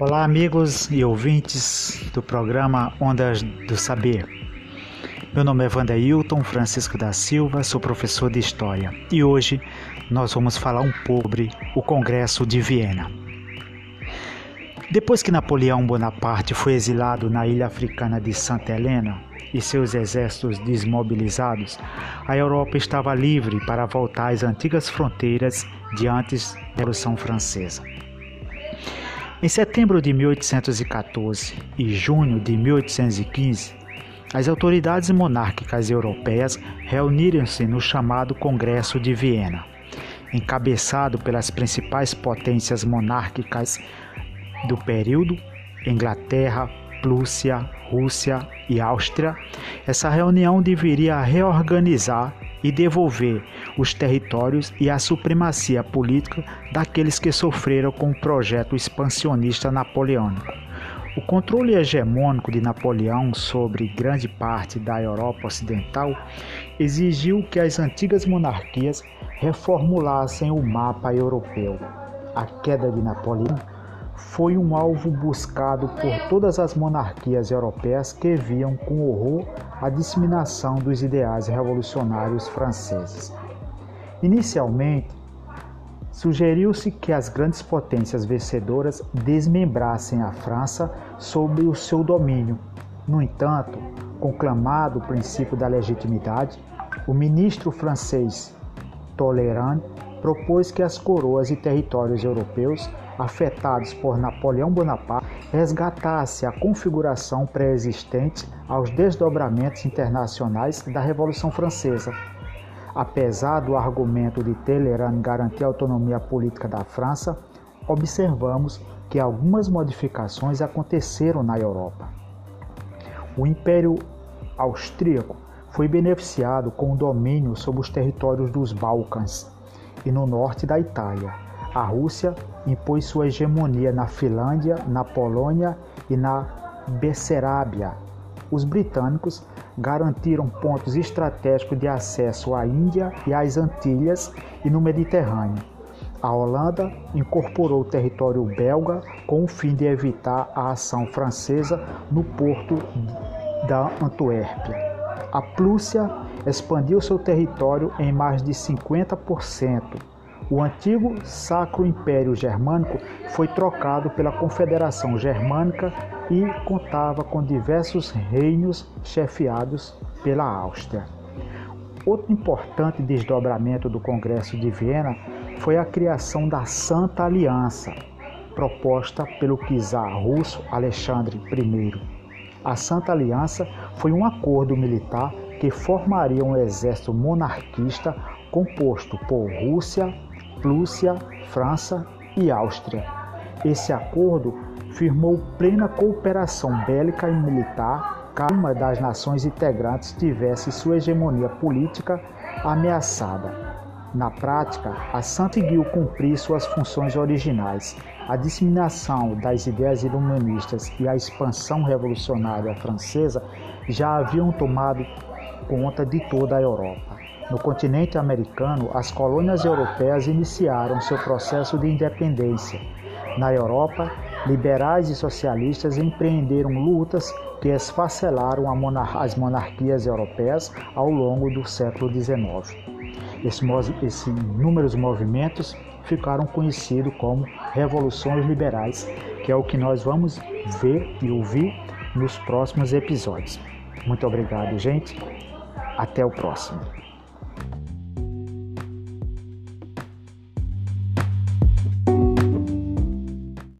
Olá, amigos e ouvintes do programa Ondas do Saber. Meu nome é Wanderhilton Francisco da Silva, sou professor de História e hoje nós vamos falar um pouco sobre o Congresso de Viena. Depois que Napoleão Bonaparte foi exilado na ilha africana de Santa Helena e seus exércitos desmobilizados, a Europa estava livre para voltar às antigas fronteiras de antes da Revolução Francesa. Em setembro de 1814 e junho de 1815, as autoridades monárquicas europeias reuniram-se no chamado Congresso de Viena, encabeçado pelas principais potências monárquicas do período, Inglaterra, Prússia, Rússia e Áustria. Essa reunião deveria reorganizar e devolver os territórios e a supremacia política daqueles que sofreram com o projeto expansionista napoleônico. O controle hegemônico de Napoleão sobre grande parte da Europa Ocidental exigiu que as antigas monarquias reformulassem o mapa europeu. A queda de Napoleão foi um alvo buscado por todas as monarquias europeias que viam com horror a disseminação dos ideais revolucionários franceses. Inicialmente, sugeriu-se que as grandes potências vencedoras desmembrassem a França sob o seu domínio. No entanto, conclamado o princípio da legitimidade, o ministro francês Talleyrand propôs que as coroas e territórios europeus afetados por Napoleão Bonaparte resgatasse a configuração pré-existente aos desdobramentos internacionais da Revolução Francesa. Apesar do argumento de Talleyrand garantir a autonomia política da França, observamos que algumas modificações aconteceram na Europa. O Império Austríaco foi beneficiado com o domínio sobre os territórios dos Balcãs e no norte da Itália. A Rússia impôs sua hegemonia na Finlândia, na Polônia e na Besserábia. Os britânicos garantiram pontos estratégicos de acesso à Índia e às Antilhas e no Mediterrâneo. A Holanda incorporou o território belga com o fim de evitar a ação francesa no porto da Antuérpia. A Prússia expandiu seu território em mais de 50%. O antigo Sacro Império Germânico foi trocado pela Confederação Germânica e contava com diversos reinos chefiados pela Áustria. Outro importante desdobramento do Congresso de Viena foi a criação da Santa Aliança, proposta pelo czar russo Alexandre I. A Santa Aliança foi um acordo militar que formaria um exército monarquista composto por Rússia, Prússia, França e Áustria. Esse acordo firmou plena cooperação bélica e militar caso uma das nações integrantes tivesse sua hegemonia política ameaçada. Na prática, a Santa conseguiu cumprir suas funções originais. A disseminação das ideias iluministas e a expansão revolucionária francesa já haviam tomado conta de toda a Europa. No continente americano, as colônias europeias iniciaram seu processo de independência. Na Europa, liberais e socialistas empreenderam lutas que esfacelaram as monarquias europeias ao longo do século XIX. Esses inúmeros movimentos ficaram conhecidos como revoluções liberais, que é o que nós vamos ver e ouvir nos próximos episódios. Muito obrigado, gente. Até o próximo.